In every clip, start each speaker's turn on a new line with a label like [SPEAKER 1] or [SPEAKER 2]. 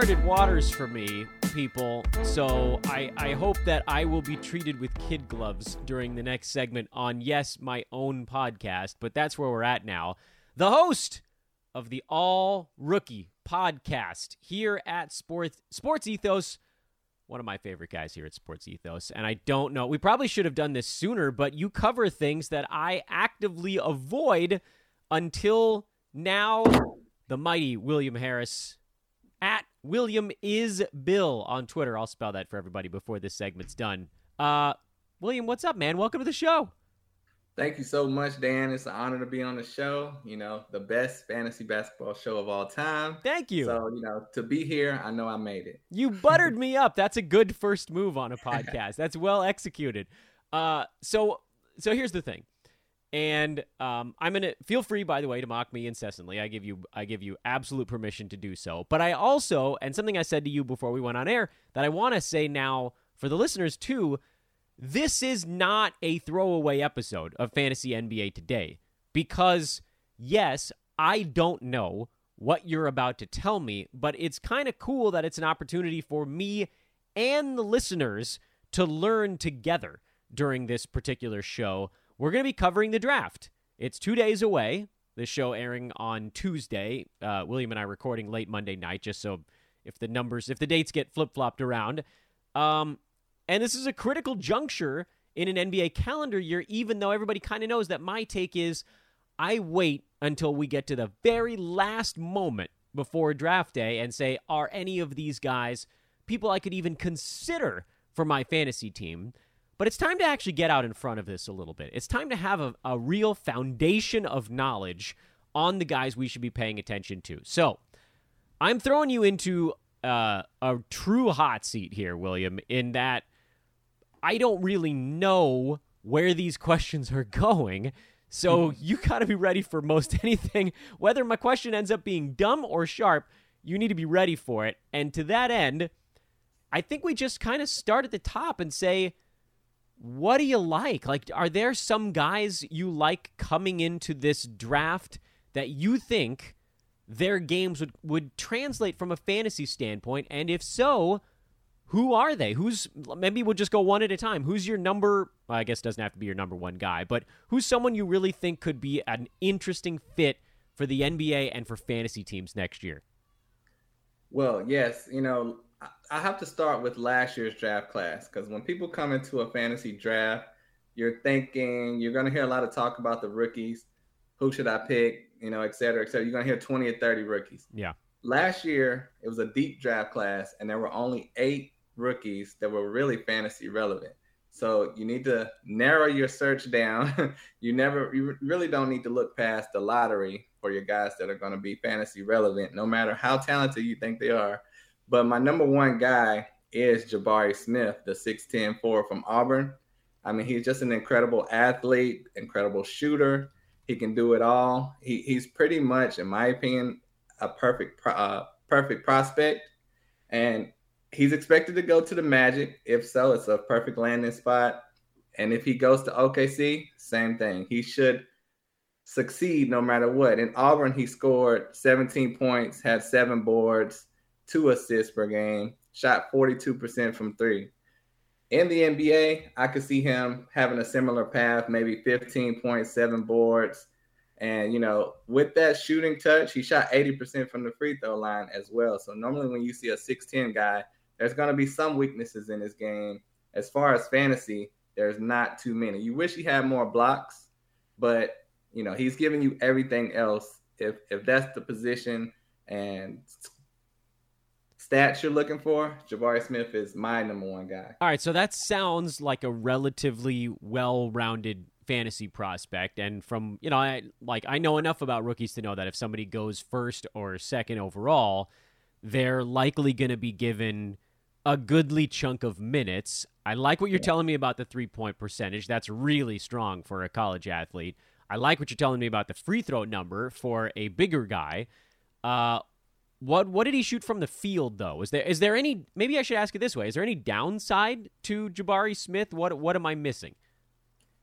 [SPEAKER 1] Uncharted waters for me, people. So I, I hope that I will be treated with kid gloves during the next segment on, yes, my own podcast, but that's where we're at now. The host of the All Rookie podcast here at Sports, Sports Ethos, one of my favorite guys here at Sports Ethos. And I don't know, we probably should have done this sooner, but you cover things that I actively avoid until now. The mighty William Harris at William is Bill on Twitter. I'll spell that for everybody before this segment's done. Uh, William, what's up, man? Welcome to the show.
[SPEAKER 2] Thank you so much, Dan. It's an honor to be on the show. You know, the best fantasy basketball show of all time.
[SPEAKER 1] Thank you.
[SPEAKER 2] So, you know, to be here, I know I made it.
[SPEAKER 1] You buttered me up. That's a good first move on a podcast. That's well executed. Uh, so, so here's the thing and um, I'm gonna feel free, by the way, to mock me incessantly. I give you I give you absolute permission to do so. But I also, and something I said to you before we went on air that I want to say now for the listeners too. This is not a throwaway episode of Fantasy NBA Today because yes, I don't know what you're about to tell me, but it's kind of cool that it's an opportunity for me and the listeners to learn together during this particular show we're going to be covering the draft. It's two days away. The show airing on Tuesday. Uh, William and I recording late Monday night, just so if the numbers, if the dates get flip flopped around. Um, and this is a critical juncture in an NBA calendar year, even though everybody kind of knows that my take is I wait until we get to the very last moment before draft day and say, are any of these guys people I could even consider for my fantasy team? But it's time to actually get out in front of this a little bit. It's time to have a, a real foundation of knowledge on the guys we should be paying attention to. So I'm throwing you into uh, a true hot seat here, William, in that I don't really know where these questions are going. So you got to be ready for most anything. Whether my question ends up being dumb or sharp, you need to be ready for it. And to that end, I think we just kind of start at the top and say, what do you like? Like, are there some guys you like coming into this draft that you think their games would, would translate from a fantasy standpoint? And if so, who are they? Who's maybe we'll just go one at a time. Who's your number? Well, I guess doesn't have to be your number one guy, but who's someone you really think could be an interesting fit for the NBA and for fantasy teams next year?
[SPEAKER 2] Well, yes, you know, I have to start with last year's draft class because when people come into a fantasy draft, you're thinking you're going to hear a lot of talk about the rookies. Who should I pick? You know, et cetera, et cetera. You're going to hear 20 or 30 rookies.
[SPEAKER 1] Yeah.
[SPEAKER 2] Last year, it was a deep draft class, and there were only eight rookies that were really fantasy relevant. So you need to narrow your search down. you never, you really don't need to look past the lottery for your guys that are going to be fantasy relevant, no matter how talented you think they are but my number one guy is Jabari Smith, the 6'10 4 from Auburn. I mean, he's just an incredible athlete, incredible shooter. He can do it all. He, he's pretty much, in my opinion, a perfect uh, perfect prospect. And he's expected to go to the Magic. If so, it's a perfect landing spot. And if he goes to OKC, same thing. He should succeed no matter what. In Auburn, he scored 17 points, had seven boards, two assists per game, shot 42% from three. In the NBA, I could see him having a similar path, maybe 15.7 boards. And, you know, with that shooting touch, he shot 80% from the free throw line as well. So normally when you see a 6'10 guy, there's going to be some weaknesses in his game. As far as fantasy, there's not too many. You wish he had more blocks, but, you know, he's giving you everything else. If, if that's the position and stats you're looking for, Jabari Smith is my number one guy.
[SPEAKER 1] All right, so that sounds like a relatively well-rounded fantasy prospect and from, you know, I like I know enough about rookies to know that if somebody goes first or second overall, they're likely going to be given a goodly chunk of minutes. I like what you're yeah. telling me about the three-point percentage. That's really strong for a college athlete. I like what you're telling me about the free throw number for a bigger guy. Uh, what what did he shoot from the field though? Is there is there any maybe I should ask it this way. Is there any downside to Jabari Smith? What what am I missing?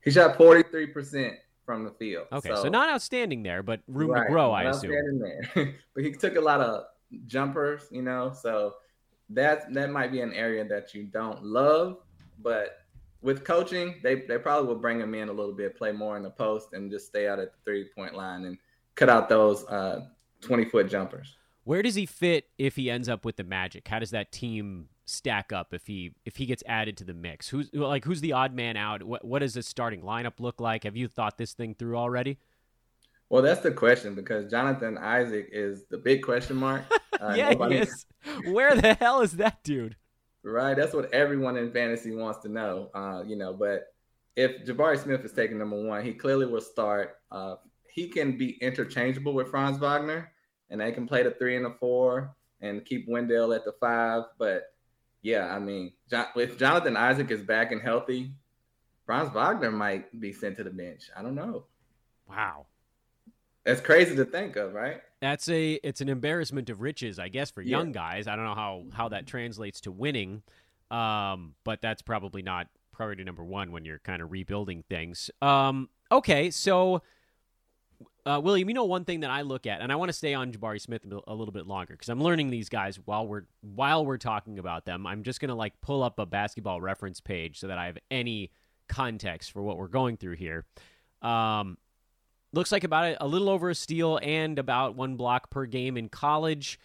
[SPEAKER 2] He shot 43% from the field.
[SPEAKER 1] Okay, so, so not outstanding there, but room right, to grow, I assume.
[SPEAKER 2] there. but he took a lot of jumpers, you know. So that that might be an area that you don't love, but with coaching, they they probably will bring him in a little bit, play more in the post, and just stay out at the three point line and cut out those uh, twenty foot jumpers.
[SPEAKER 1] Where does he fit if he ends up with the Magic? How does that team stack up if he if he gets added to the mix? Who's like who's the odd man out? What what does the starting lineup look like? Have you thought this thing through already?
[SPEAKER 2] Well, that's the question because Jonathan Isaac is the big question mark.
[SPEAKER 1] Uh, yeah, nobody... Where the hell is that dude?
[SPEAKER 2] Right, that's what everyone in fantasy wants to know. Uh, you know, but if Jabari Smith is taking number one, he clearly will start. Uh, he can be interchangeable with Franz Wagner, and they can play the three and the four and keep Wendell at the five. But yeah, I mean, if Jonathan Isaac is back and healthy, Franz Wagner might be sent to the bench. I don't know.
[SPEAKER 1] Wow.
[SPEAKER 2] That's crazy to think of, right?
[SPEAKER 1] That's a it's an embarrassment of riches, I guess, for yeah. young guys. I don't know how how that translates to winning, um, but that's probably not priority number one when you're kind of rebuilding things. Um, okay, so uh, William, you know one thing that I look at, and I want to stay on Jabari Smith a little bit longer because I'm learning these guys while we're while we're talking about them. I'm just gonna like pull up a basketball reference page so that I have any context for what we're going through here. Um, looks like about a, a little over a steal and about one block per game in college.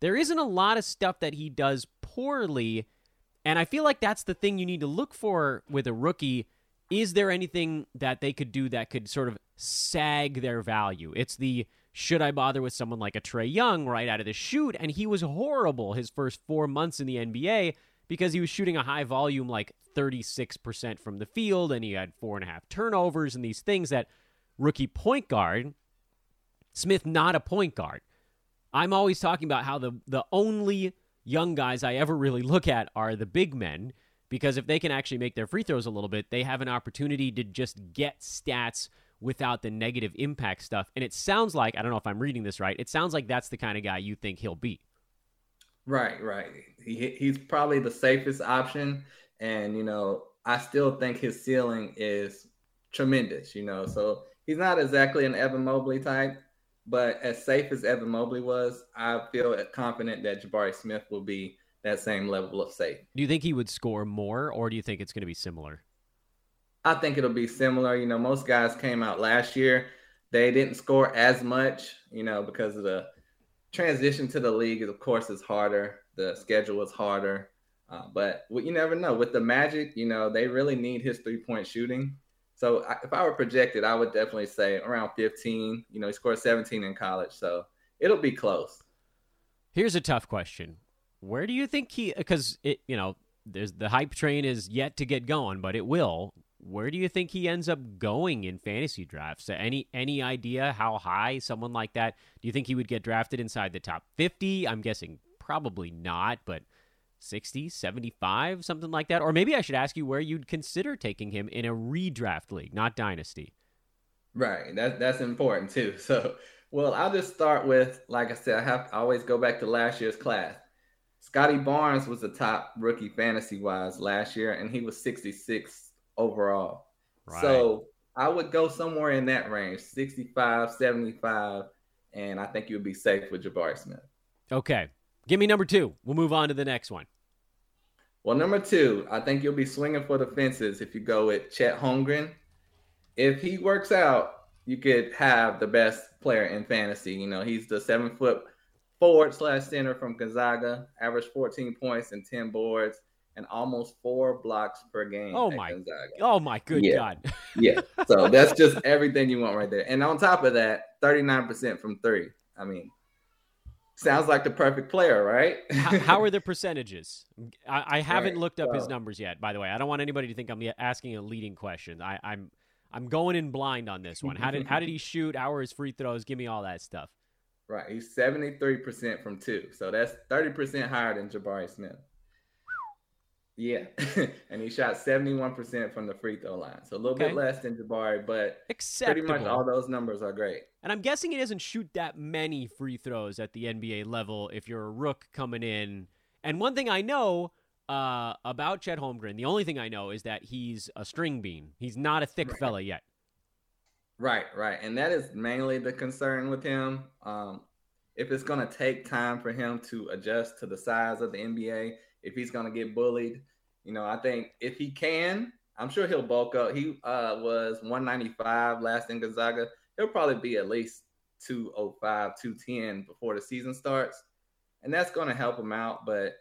[SPEAKER 1] There isn't a lot of stuff that he does poorly, and I feel like that's the thing you need to look for with a rookie. Is there anything that they could do that could sort of sag their value? It's the should I bother with someone like a Trae Young right out of the shoot? And he was horrible his first four months in the NBA because he was shooting a high volume, like 36% from the field, and he had four and a half turnovers and these things that rookie point guard. Smith not a point guard. I'm always talking about how the the only young guys I ever really look at are the big men because if they can actually make their free throws a little bit, they have an opportunity to just get stats without the negative impact stuff. And it sounds like I don't know if I'm reading this right. It sounds like that's the kind of guy you think he'll be.
[SPEAKER 2] Right, right. He, he's probably the safest option, and you know I still think his ceiling is tremendous. You know, so he's not exactly an Evan Mobley type, but as safe as Evan Mobley was, I feel confident that Jabari Smith will be that same level of safe.
[SPEAKER 1] Do you think he would score more, or do you think it's going to be similar?
[SPEAKER 2] I think it'll be similar. You know, most guys came out last year, they didn't score as much, you know, because of the transition to the league, of course, is harder. The schedule is harder. Uh, but you never know. With the Magic, you know, they really need his three point shooting. So if I were projected, I would definitely say around 15. You know, he scored 17 in college, so it'll be close.
[SPEAKER 1] Here's a tough question: Where do you think he? Because it, you know, there's the hype train is yet to get going, but it will. Where do you think he ends up going in fantasy drafts? Any any idea how high someone like that? Do you think he would get drafted inside the top 50? I'm guessing probably not, but 60, 75, something like that? Or maybe I should ask you where you'd consider taking him in a redraft league, not dynasty.
[SPEAKER 2] Right. That, that's important too. So, well, I'll just start with, like I said, I have to always go back to last year's class. Scottie Barnes was the top rookie fantasy wise last year, and he was 66 overall. Right. So I would go somewhere in that range 65, 75, and I think you would be safe with Jabari Smith.
[SPEAKER 1] Okay. Give me number two. We'll move on to the next one.
[SPEAKER 2] Well, number two, I think you'll be swinging for the fences if you go with Chet Holmgren. If he works out, you could have the best player in fantasy. You know, he's the seven foot forward slash center from Gonzaga, averaged 14 points and 10 boards, and almost four blocks per game.
[SPEAKER 1] Oh my, Gonzaga. oh my good
[SPEAKER 2] yeah.
[SPEAKER 1] God.
[SPEAKER 2] yeah. So that's just everything you want right there. And on top of that, 39% from three. I mean, Sounds like the perfect player, right?
[SPEAKER 1] how, how, are the percentages? I, I haven't right. looked up his numbers yet. By the way, I don't want anybody to think I'm asking a leading question. I, I'm I'm going in blind on this one. How did how did he shoot? How are his free throws? Give me all that stuff.
[SPEAKER 2] Right, he's seventy three percent from two, so that's thirty percent higher than Jabari Smith. Yeah, and he shot seventy one percent from the free throw line, so a little okay. bit less than Jabari, but
[SPEAKER 1] Acceptable.
[SPEAKER 2] pretty much all those numbers are great.
[SPEAKER 1] And I'm guessing he doesn't shoot that many free throws at the NBA level if you're a rook coming in. And one thing I know uh, about Chet Holmgren, the only thing I know is that he's a string bean. He's not a thick right. fella yet.
[SPEAKER 2] Right, right, and that is mainly the concern with him. Um, if it's going to take time for him to adjust to the size of the NBA, if he's going to get bullied. You know, I think if he can, I'm sure he'll bulk up. He uh, was 195 last in Gonzaga. He'll probably be at least 205, 210 before the season starts. And that's going to help him out. But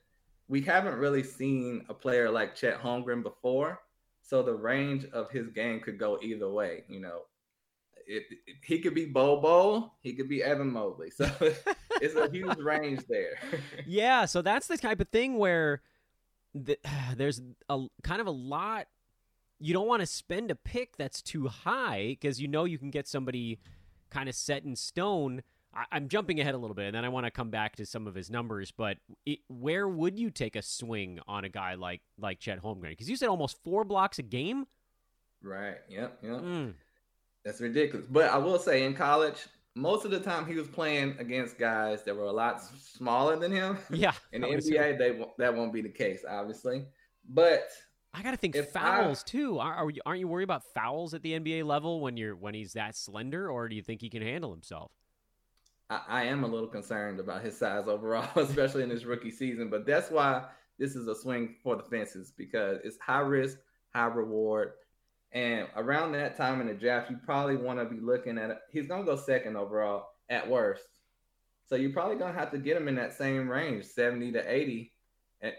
[SPEAKER 2] we haven't really seen a player like Chet Holmgren before. So the range of his game could go either way. You know, it, it, he could be Bol Bol, he could be Evan Mobley. So it's a huge range there.
[SPEAKER 1] yeah, so that's the type of thing where the, there's a kind of a lot. You don't want to spend a pick that's too high because you know you can get somebody kind of set in stone. I, am jumping ahead a little bit, and then I want to come back to some of his numbers. But it, where would you take a swing on a guy like like Chet Holmgren? Because you said almost four blocks a game.
[SPEAKER 2] Right. Yep. Yep. Mm. That's ridiculous. But I will say, in college, most of the time he was playing against guys that were a lot smaller than him.
[SPEAKER 1] Yeah.
[SPEAKER 2] In the NBA, they that won't be the case, obviously. But
[SPEAKER 1] I got to think fouls I, too. Are, are you, aren't you worried about fouls at the NBA level when you're when he's that slender, or do you think he can handle himself?
[SPEAKER 2] I, I am a little concerned about his size overall, especially in his rookie season. But that's why this is a swing for the fences because it's high risk, high reward. And around that time in the draft, you probably want to be looking at. He's going to go second overall at worst. So you're probably going to have to get him in that same range, 70 to 80.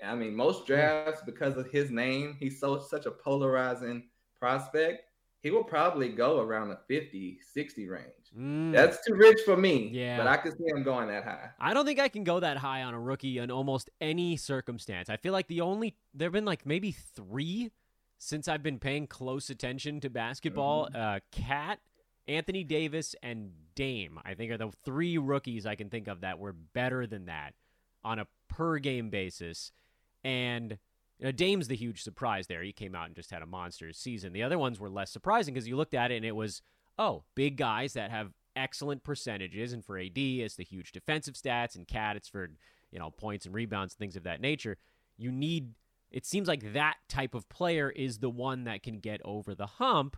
[SPEAKER 2] I mean, most drafts, because of his name, he's so such a polarizing prospect. He will probably go around the 50, 60 range. Mm. That's too rich for me. Yeah. But I can see him going that high.
[SPEAKER 1] I don't think I can go that high on a rookie in almost any circumstance. I feel like the only, there have been like maybe three since I've been paying close attention to basketball, mm-hmm. uh, KAT, Anthony Davis, and Dame, I think are the three rookies I can think of that were better than that on a per game basis. And you know, Dame's the huge surprise there. He came out and just had a monster season. The other ones were less surprising because you looked at it and it was, oh, big guys that have excellent percentages. And for AD, it's the huge defensive stats, and KAT, it's for you know points and rebounds, and things of that nature. You need it seems like that type of player is the one that can get over the hump.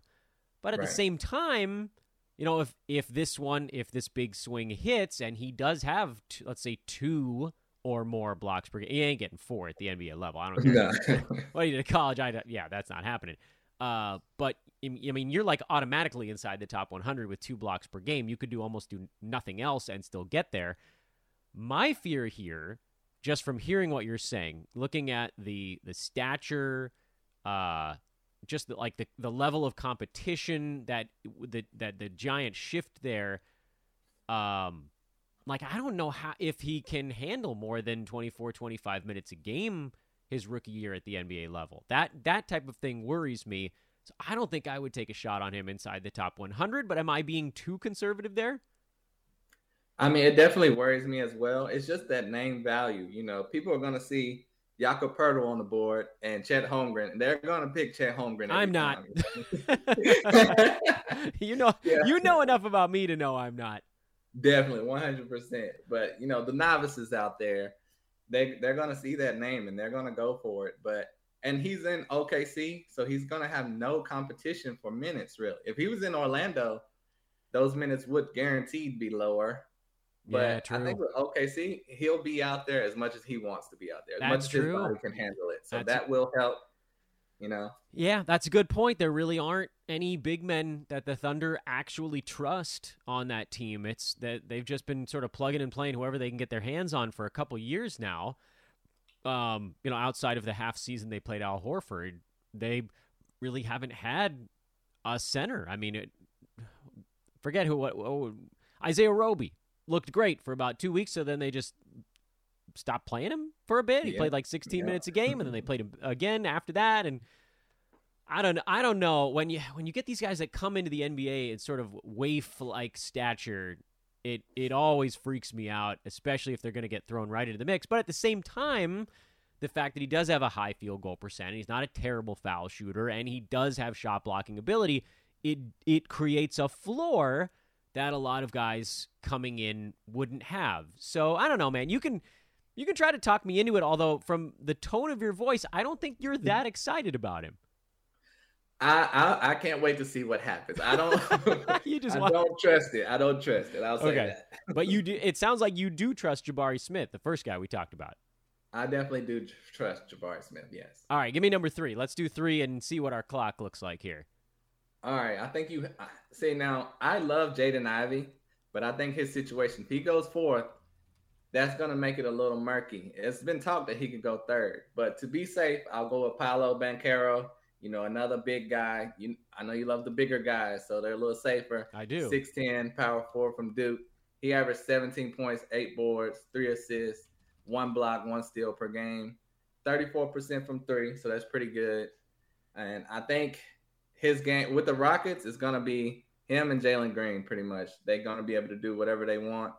[SPEAKER 1] But at right. the same time, you know, if if this one, if this big swing hits and he does have, let let's say, two or more blocks per game, he ain't getting four at the NBA level. I don't care. No. what you did at college, I yeah, that's not happening. Uh, but I mean, you're like automatically inside the top 100 with two blocks per game. You could do almost do nothing else and still get there. My fear here just from hearing what you're saying, looking at the the stature, uh, just the, like the the level of competition that the that the giant shift there, um, like I don't know how if he can handle more than 24, 25 minutes a game his rookie year at the NBA level. That that type of thing worries me. So I don't think I would take a shot on him inside the top 100. But am I being too conservative there?
[SPEAKER 2] I mean, it definitely worries me as well. It's just that name value. You know, people are going to see Jakob Poeltl on the board and Chet Holmgren, and they're going to pick Chet Holmgren.
[SPEAKER 1] I'm not. you know, yeah. you know enough about me to know I'm not.
[SPEAKER 2] Definitely, 100. percent But you know, the novices out there, they they're going to see that name and they're going to go for it. But and he's in OKC, so he's going to have no competition for minutes. Really, if he was in Orlando, those minutes would guaranteed be lower but yeah, true. I think with OKC, he'll be out there as much as he wants to be out there, as that's much as true. his body can handle it. So that's that will help. You know.
[SPEAKER 1] Yeah, that's a good point. There really aren't any big men that the Thunder actually trust on that team. It's that they've just been sort of plugging and playing whoever they can get their hands on for a couple years now. Um, you know, outside of the half season they played Al Horford, they really haven't had a center. I mean, it, forget who what oh, Isaiah Roby looked great for about two weeks. So then they just stopped playing him for a bit. He yeah. played like 16 yeah. minutes a game, and then they played him again after that. And I don't, I don't know when you when you get these guys that come into the NBA in sort of waif like stature. It it always freaks me out, especially if they're going to get thrown right into the mix. But at the same time, the fact that he does have a high field goal percent, he's not a terrible foul shooter, and he does have shot blocking ability. It it creates a floor that a lot of guys coming in wouldn't have. So I don't know, man. You can you can try to talk me into it, although from the tone of your voice, I don't think you're that excited about him.
[SPEAKER 2] I, I, I can't wait to see what happens. I don't. you just I want... don't trust it. I don't trust it. I'll say okay. that.
[SPEAKER 1] but you do. It sounds like you do trust Jabari Smith, the first guy we talked about.
[SPEAKER 2] I definitely do trust Jabari Smith. Yes.
[SPEAKER 1] All right, give me number three. Let's do three and see what our clock looks like here.
[SPEAKER 2] All right, I think you see now. I love Jaden Ivey, but I think his situation. If he goes fourth, that's gonna make it a little murky. It's been talked that he could go third, but to be safe, I'll go with Paolo Banchero. You know, another big guy. You, I know you love the bigger guys, so they're a little safer.
[SPEAKER 1] I do.
[SPEAKER 2] Six ten, power four from Duke. He averaged 17 points, eight boards, three assists one block, one steal per game, 34% from three. So that's pretty good. And I think his game with the Rockets is going to be him and Jalen Green pretty much. They're going to be able to do whatever they want.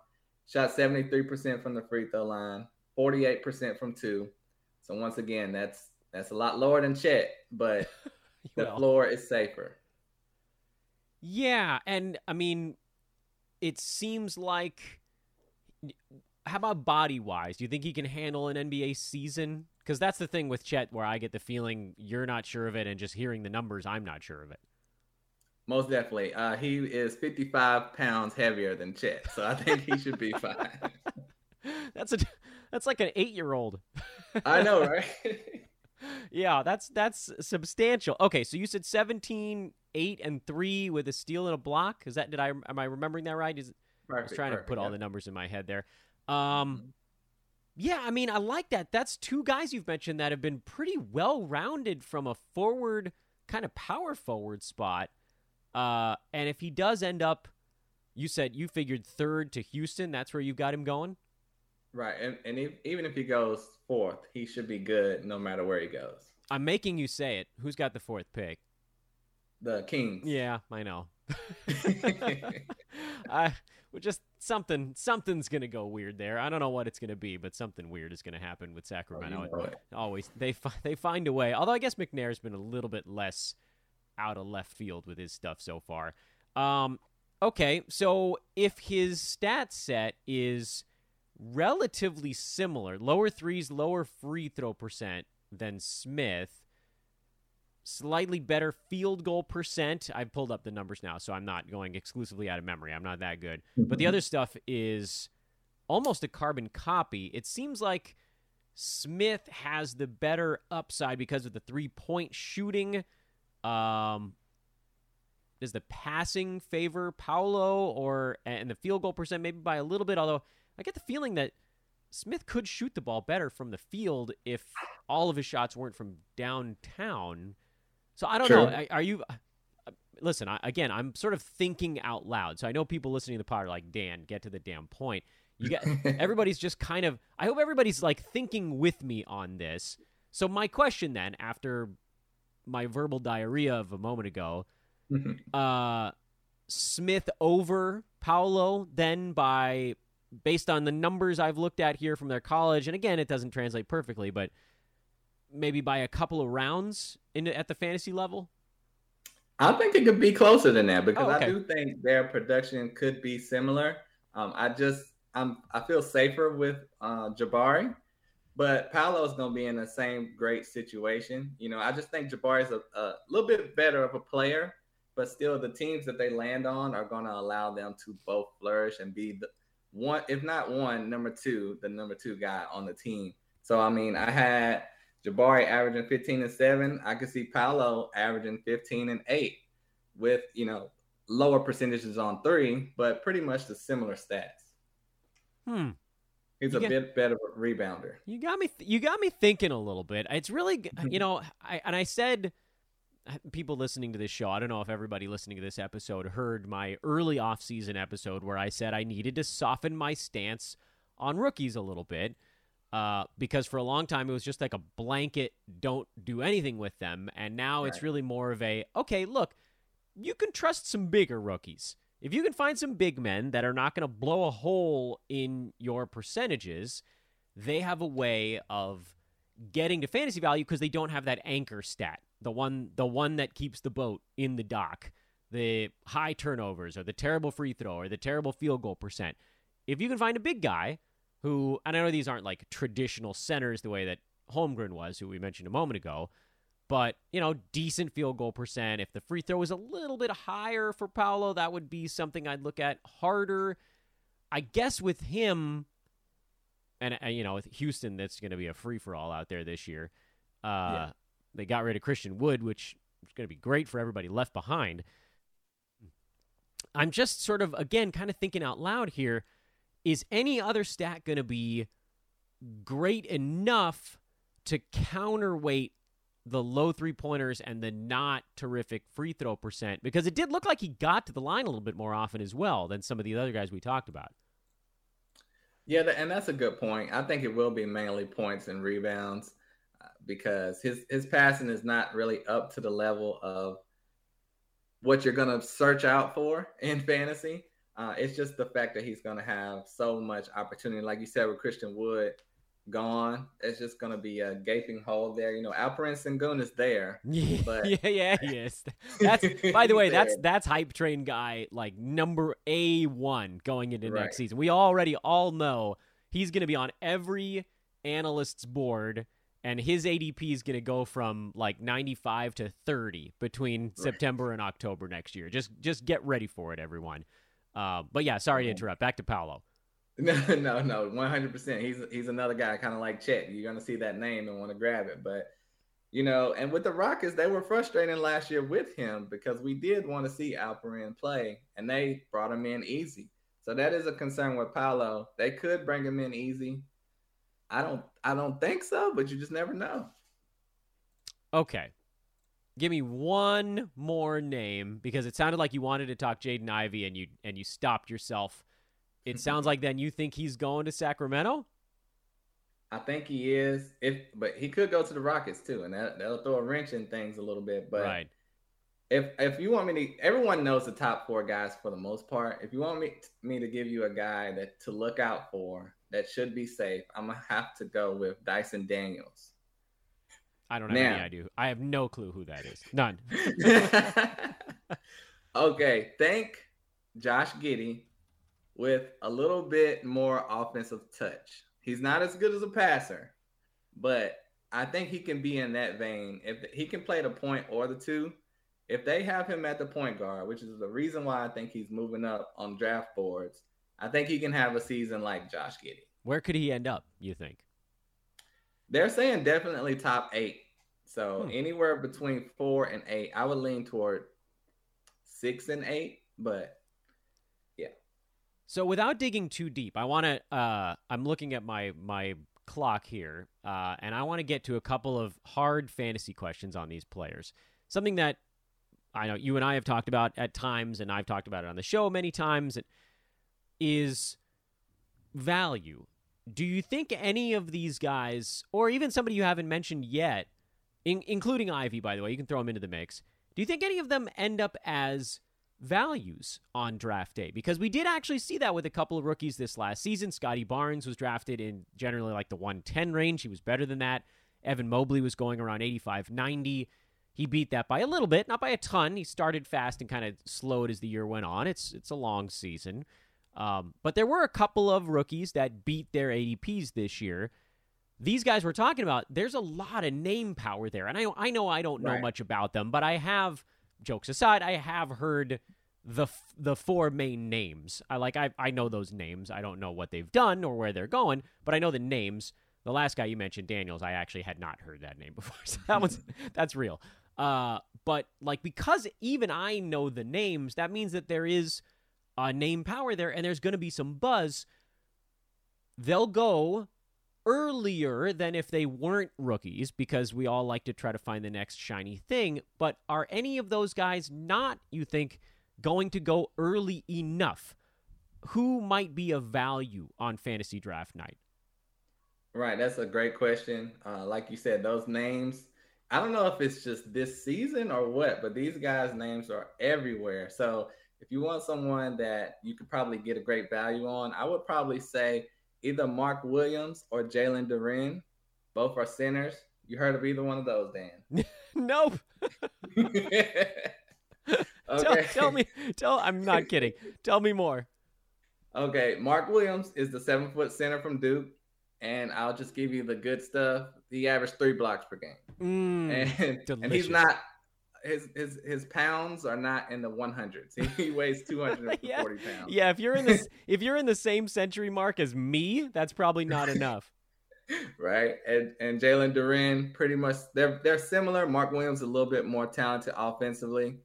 [SPEAKER 2] Shot 73% from the free throw line, 48% from two. So once again, that's that's a lot lower than Chet, but the well, floor is safer.
[SPEAKER 1] Yeah, and I mean, it seems like how about body wise? Do you think he can handle an NBA season? Because that's the thing with Chet, where I get the feeling you're not sure of it, and just hearing the numbers, I'm not sure of it.
[SPEAKER 2] Most definitely. Uh, he is 55 pounds heavier than Chet, so I think he should be fine.
[SPEAKER 1] that's a that's like an eight year old.
[SPEAKER 2] I know, right?
[SPEAKER 1] yeah, that's that's substantial. Okay, so you said 17, 8, and 3 with a steal and a block. Is that did I am I remembering that right? Is perfect, I was trying perfect, to put yeah. all the numbers in my head there. Um, mm-hmm. Yeah, I mean, I like that. That's two guys you've mentioned that have been pretty well rounded from a forward kind of power forward spot. Uh, and if he does end up, you said you figured third to Houston. That's where you've got him going.
[SPEAKER 2] Right, and and if, even if he goes fourth, he should be good no matter where he goes.
[SPEAKER 1] I'm making you say it. Who's got the fourth pick?
[SPEAKER 2] The Kings.
[SPEAKER 1] Yeah, I know. I just something something's gonna go weird there. I don't know what it's gonna be, but something weird is gonna happen with Sacramento. Oh, you know always they fi- they find a way. Although I guess McNair's been a little bit less out of left field with his stuff so far. Um, okay, so if his stat set is relatively similar, lower threes, lower free throw percent than Smith, slightly better field goal percent. I've pulled up the numbers now, so I'm not going exclusively out of memory. I'm not that good. But the other stuff is almost a carbon copy. It seems like Smith has the better upside because of the three point shooting. Um, does the passing favor Paolo or and the field goal percent maybe by a little bit? Although I get the feeling that Smith could shoot the ball better from the field if all of his shots weren't from downtown. So I don't sure. know. Are you? Listen, I, again, I'm sort of thinking out loud. So I know people listening to the pod are like, Dan, get to the damn point. You get everybody's just kind of. I hope everybody's like thinking with me on this. So my question then, after my verbal diarrhea of a moment ago, mm-hmm. uh, Smith over Paolo then by based on the numbers I've looked at here from their college, and again, it doesn't translate perfectly, but maybe by a couple of rounds in at the fantasy level?
[SPEAKER 2] I think it could be closer than that because oh, okay. I do think their production could be similar. Um, I just I'm I feel safer with uh, Jabari, but Paolo's gonna be in the same great situation. You know, I just think Jabari's a, a little bit better of a player, but still the teams that they land on are gonna allow them to both flourish and be the one, if not one, number two, the number two guy on the team. So I mean, I had Jabari averaging 15 and 7. I could see Paolo averaging 15 and 8 with, you know, lower percentages on three, but pretty much the similar stats.
[SPEAKER 1] Hmm.
[SPEAKER 2] He's you a get, bit better rebounder.
[SPEAKER 1] You got me. Th- you got me thinking a little bit. It's really, you know, I and I said, people listening to this show. I don't know if everybody listening to this episode heard my early off-season episode where I said I needed to soften my stance on rookies a little bit uh, because for a long time it was just like a blanket don't do anything with them. And now right. it's really more of a okay look you can trust some bigger rookies. If you can find some big men that are not going to blow a hole in your percentages they have a way of getting to fantasy value because they don't have that anchor stat the one the one that keeps the boat in the dock the high turnovers or the terrible free throw or the terrible field goal percent. If you can find a big guy who, and I know these aren't like traditional centers the way that Holmgren was, who we mentioned a moment ago, but you know, decent field goal percent. If the free throw was a little bit higher for Paolo, that would be something I'd look at harder. I guess with him, and uh, you know, with Houston, that's going to be a free for all out there this year. Uh, yeah. They got rid of Christian Wood, which is going to be great for everybody left behind. I'm just sort of again kind of thinking out loud here. Is any other stat going to be great enough to counterweight the low three pointers and the not terrific free throw percent because it did look like he got to the line a little bit more often as well than some of the other guys we talked about.
[SPEAKER 2] Yeah, and that's a good point. I think it will be mainly points and rebounds uh, because his his passing is not really up to the level of what you're going to search out for in fantasy. Uh, it's just the fact that he's going to have so much opportunity, like you said with Christian Wood gone. It's just gonna be a gaping hole there. You know, Alperen Sengun is there.
[SPEAKER 1] But yeah, yeah, yes. That's by the way, that's that's hype train guy like number A one going into right. next season. We already all know he's gonna be on every analyst's board. And his ADP is going to go from like 95 to 30 between right. September and October next year. Just just get ready for it, everyone. Uh, but yeah, sorry to interrupt. Back to Paolo.
[SPEAKER 2] No, no, no, one hundred percent. He's he's another guy, kind of like Chet. You're gonna see that name and want to grab it, but you know, and with the Rockets, they were frustrating last year with him because we did want to see Alperen play, and they brought him in easy. So that is a concern with Paolo. They could bring him in easy. I don't, I don't think so, but you just never know.
[SPEAKER 1] Okay, give me one more name because it sounded like you wanted to talk Jaden Ivey, and you and you stopped yourself it sounds like then you think he's going to Sacramento.
[SPEAKER 2] I think he is. If but he could go to the Rockets too, and that that'll throw a wrench in things a little bit. But right. if if you want me to, everyone knows the top four guys for the most part. If you want me me to give you a guy that to look out for that should be safe, I'm gonna have to go with Dyson Daniels.
[SPEAKER 1] I don't have now, any idea. I have no clue who that is. None.
[SPEAKER 2] okay, thank Josh Giddey with a little bit more offensive touch. He's not as good as a passer, but I think he can be in that vein. If he can play the point or the two, if they have him at the point guard, which is the reason why I think he's moving up on draft boards, I think he can have a season like Josh Giddey.
[SPEAKER 1] Where could he end up, you think?
[SPEAKER 2] They're saying definitely top eight. So hmm. anywhere between four and eight. I would lean toward six and eight, but yeah.
[SPEAKER 1] so without digging too deep, I want to. Uh, I'm looking at my my clock here, uh, and I want to get to a couple of hard fantasy questions on these players. Something that I know you and I have talked about at times, and I've talked about it on the show many times. It is value. Do you think any of these guys, or even somebody you haven't mentioned yet, in, including Ivey, by the way, you can throw him into the mix. Do you think any of them end up as values on draft day because we did actually see that with a couple of rookies this last season. Scottie Barnes was drafted in generally like the 110 range. He was better than that. Evan Mobley was going around 85 90. He beat that by a little bit, not by a ton. He started fast and kind of slowed as the year went on. It's it's a long season. Um, but there were a couple of rookies that beat their ADPs this year. These guys we're talking about, there's a lot of name power there. And I, I know I don't know right. much about them, but I have – jokes aside, I have heard the the four main names. I like I I know those names. I don't know what they've done or where they're going, but I know the names. The last guy you mentioned, Daniels, I actually had not heard that name before. So that was that's real. Uh, but like because even I know the names, that means that there is a name power there, and there's going to be some buzz. They'll go earlier than if they weren't rookies because we all like to try to find the next shiny thing. But are any of those guys not, you think, going to go early enough? Who might be of value on fantasy draft night?
[SPEAKER 2] Right, that's a great question. Uh, like you said, those names. I don't know if it's just this season or what, but these guys' names are everywhere. So if you want someone that you could probably get a great value on, I would probably say either Mark Williams or Jalen Duren. Both are centers. You heard of either one of those, Dan?
[SPEAKER 1] nope. okay. tell, tell, me. Tell. I'm not kidding. Tell me more.
[SPEAKER 2] Okay, Mark Williams is the seven foot center from Duke, and I'll just give you the good stuff. He averaged three blocks per game,
[SPEAKER 1] Mm,
[SPEAKER 2] and, and he's not. His, his his pounds are not in the 100s. He, he weighs 240
[SPEAKER 1] Yeah.
[SPEAKER 2] pounds.
[SPEAKER 1] yeah, if you're in this, if you're in the same century mark as me, that's probably not enough.
[SPEAKER 2] right? And and Jalen Duren pretty much they're they're similar. Mark Williams a little bit more talented offensively.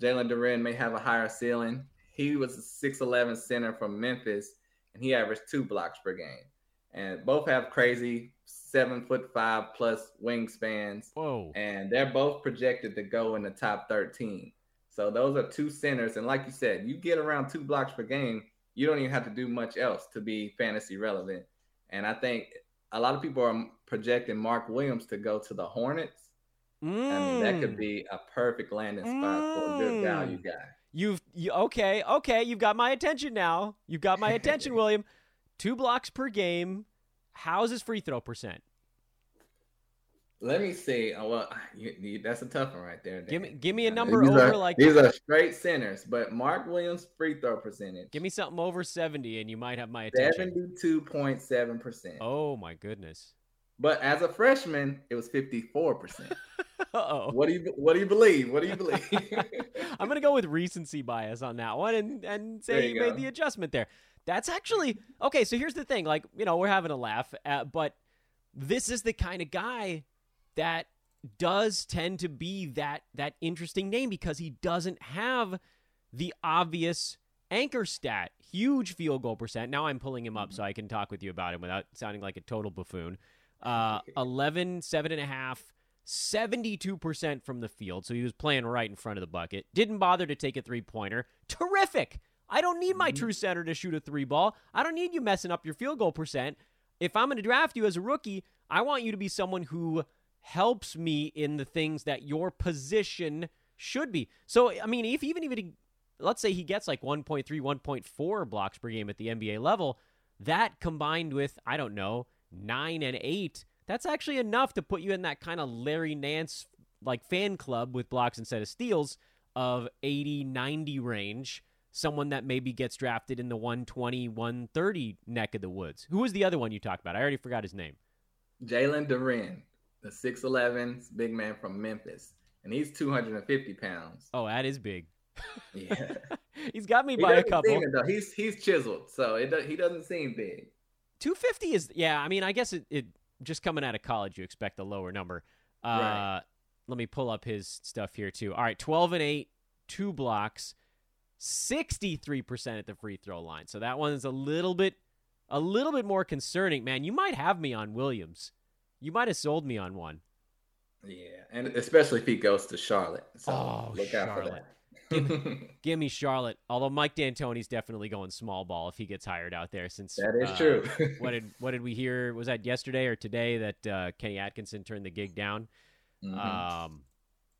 [SPEAKER 2] Jalen Duren may have a higher ceiling. He was a six eleven center from Memphis, and he averaged two blocks per game. And both have crazy seven foot five plus wingspans,
[SPEAKER 1] Whoa.
[SPEAKER 2] and they're both projected to go in the top thirteen. So those are two centers, and like you said, you get around two blocks per game, you don't even have to do much else to be fantasy relevant. And I think a lot of people are projecting Mark Williams to go to the Hornets. I mean, that could
[SPEAKER 1] Mm.
[SPEAKER 2] be a perfect landing spot for a good
[SPEAKER 1] Mm.
[SPEAKER 2] value guy.
[SPEAKER 1] You've you, okay, okay. You've got my attention now. You've got my attention, William. Two blocks per game. How's his free throw percent?
[SPEAKER 2] Let me see. Oh, well, you, you, that's a tough one right there.
[SPEAKER 1] Give me give me a number
[SPEAKER 2] these
[SPEAKER 1] over
[SPEAKER 2] are,
[SPEAKER 1] like
[SPEAKER 2] these are straight centers, but Mark Williams' free throw percentage
[SPEAKER 1] give me something over seventy, and you might have my attention.
[SPEAKER 2] seventy-two point seven percent.
[SPEAKER 1] Oh my goodness.
[SPEAKER 2] But as a freshman, it was fifty-four percent.
[SPEAKER 1] Uh-oh.
[SPEAKER 2] What do you What do you believe? What do you believe?
[SPEAKER 1] I'm gonna go with recency bias on that one and and say
[SPEAKER 2] you
[SPEAKER 1] you made the adjustment there. That's actually okay. So here's the thing, like you know, we're having a laugh, uh, but this is the kind of guy that does tend to be that that interesting name because he doesn't have the obvious anchor stat. Huge field goal percent. Now I'm pulling him up so I can talk with you about him without sounding like a total buffoon. Uh, 11, seven and a half, 72% from the field. So he was playing right in front of the bucket. Didn't bother to take a three pointer. Terrific. I don't need my
[SPEAKER 2] Mhm.
[SPEAKER 1] true center to shoot a three ball. I don't need you messing up your field goal percent. If I'm going to draft you as a rookie, I want you to be someone who helps me in the things that your position should be. So, I mean, if even if he, let's say he gets like 1.3, 1.4 blocks per game at the NBA level, that combined with, I don't know, nine and eight, that's actually enough to put you in that kind of Larry Nance like fan club with blocks instead of steals of 80, 90 range. Someone that maybe gets drafted in the 120, 130 neck of the woods. Who was the other one you talked about? I already forgot his name.
[SPEAKER 2] Jalen Duren, the 6'11 big man from Memphis, and he's 250 pounds.
[SPEAKER 1] Oh, that is big.
[SPEAKER 2] Yeah.
[SPEAKER 1] He's got me
[SPEAKER 2] He
[SPEAKER 1] by a couple.
[SPEAKER 2] it, though. He's he's chiseled, so it do, he doesn't seem big.
[SPEAKER 1] 250 is yeah i mean i guess it, it just coming out of college you expect a lower number. Uh
[SPEAKER 2] Right.
[SPEAKER 1] let me pull up his stuff here too. All right 12 and 8 two blocks 63% at the free throw line. So that one's a little bit a little bit more concerning. Man you might have me on williams. You might have sold me on one.
[SPEAKER 2] Yeah, and especially if he goes to Charlotte. So
[SPEAKER 1] Oh,
[SPEAKER 2] look out for
[SPEAKER 1] Charlotte.
[SPEAKER 2] That.
[SPEAKER 1] give me charlotte although mike d'antoni's definitely going small ball if he gets hired out there since
[SPEAKER 2] that is
[SPEAKER 1] uh,
[SPEAKER 2] true.
[SPEAKER 1] what did what did we hear was that yesterday or today that uh, kenny atkinson turned the gig down
[SPEAKER 2] Mhm.
[SPEAKER 1] Um,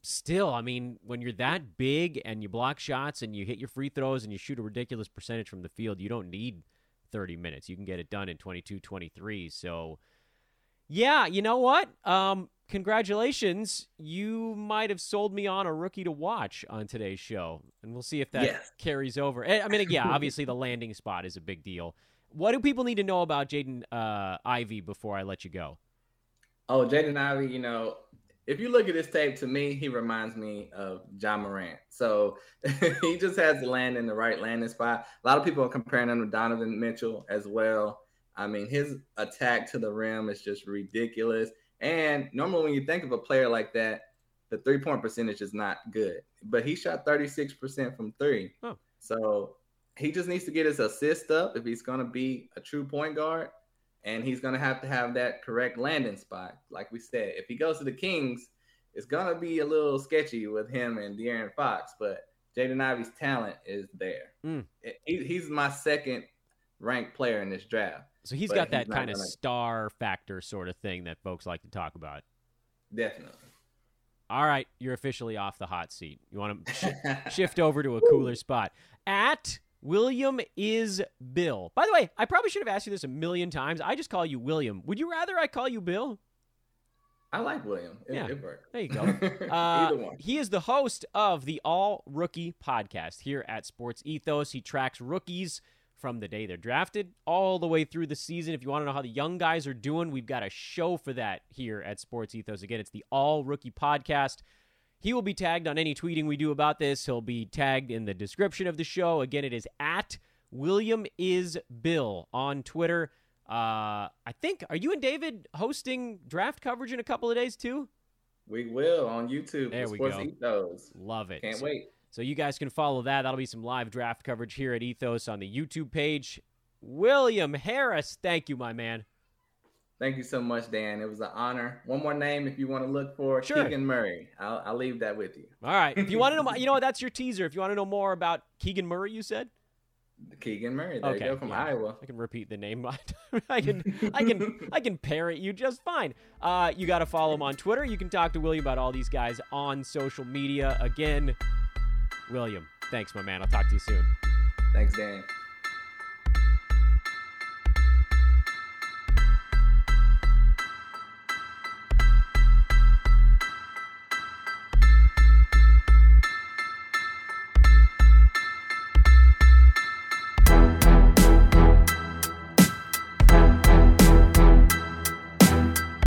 [SPEAKER 1] still, I mean, when you're that big and you block shots and you hit your free throws and you shoot a ridiculous percentage from the field, you don't need 30 minutes. You can get it done in 22, 23. So, yeah, you know what? Um, congratulations. You might have sold me on a rookie to watch on today's show, and we'll see if that
[SPEAKER 2] Yes.
[SPEAKER 1] carries over. Eh, I mean, yeah, obviously the landing spot is a big deal. What do people need to know about Jaden uh, Ivey before I let you go?
[SPEAKER 2] Oh, Jaden Ivey, you know, if you look at this tape, to me, he reminds me of John Morant. So he just has to land in the right landing spot. A lot of people are comparing him to Donovan Mitchell as well. I mean, his attack to the rim is just ridiculous. And normally, when you think of a player like that, the three point percentage is not good. But he shot 36% from three.
[SPEAKER 1] Oh.
[SPEAKER 2] So he just needs to get his assist up if he's going to be a true point guard and he's going to have to have that correct landing spot. Like we said, if he goes to the Kings, it's going to be a little sketchy with him and De'Aaron Fox, but Jaden Ivey's talent is there.
[SPEAKER 1] Mm.
[SPEAKER 2] He, he's my second ranked player in this draft.
[SPEAKER 1] So he's
[SPEAKER 2] But
[SPEAKER 1] got that
[SPEAKER 2] he's
[SPEAKER 1] kind of
[SPEAKER 2] gonna-
[SPEAKER 1] star factor sort of thing that folks like to talk about.
[SPEAKER 2] Definitely.
[SPEAKER 1] All right, you're officially off the hot seat. You want to sh- shift over to a cooler spot. At William is Bill. By the way, I probably should have asked you this a million times. I just call you William. Would you rather I call you Bill?
[SPEAKER 2] I like William. It,
[SPEAKER 1] Yeah.
[SPEAKER 2] it.
[SPEAKER 1] There you go. Uh,
[SPEAKER 2] Either one.
[SPEAKER 1] He is the host of the All Rookie podcast here at Sports Ethos. He tracks rookies from the day they're drafted all the way through the season. If you want to know how the young guys are doing, we've got a show for that here at Sports Ethos. Again, it's the All Rookie Podcast. He will be tagged on any tweeting we do about this. He'll be tagged in the description of the show. Again, it is at William is Bill on Twitter. Uh, I think are you and David hosting draft coverage in a couple of days too?
[SPEAKER 2] We will on YouTube.
[SPEAKER 1] There we
[SPEAKER 2] Sports
[SPEAKER 1] go.
[SPEAKER 2] Ethos.
[SPEAKER 1] Love it.
[SPEAKER 2] Can't
[SPEAKER 1] So-
[SPEAKER 2] wait.
[SPEAKER 1] So you guys can follow that. That'll be some live draft coverage here at Ethos on the YouTube page. William Harris, thank you, my man.
[SPEAKER 2] Thank you so much, Dan. It was an honor. One more name if you want to look for
[SPEAKER 1] Sure.
[SPEAKER 2] Keegan Murray. I'll, I'll leave that with you.
[SPEAKER 1] All right. If you want to know, you know what? That's your teaser. If you want to know more about Keegan Murray, you said.
[SPEAKER 2] Keegan Murray. There
[SPEAKER 1] okay,
[SPEAKER 2] you go from
[SPEAKER 1] yeah.
[SPEAKER 2] Iowa.
[SPEAKER 1] I can repeat the name. I can, I can, I can parrot you just fine. Uh, you got to follow him on Twitter. You can talk to William about all these guys on social media. Again, William, thanks, my man. I'll talk to you soon.
[SPEAKER 2] Thanks, Dan.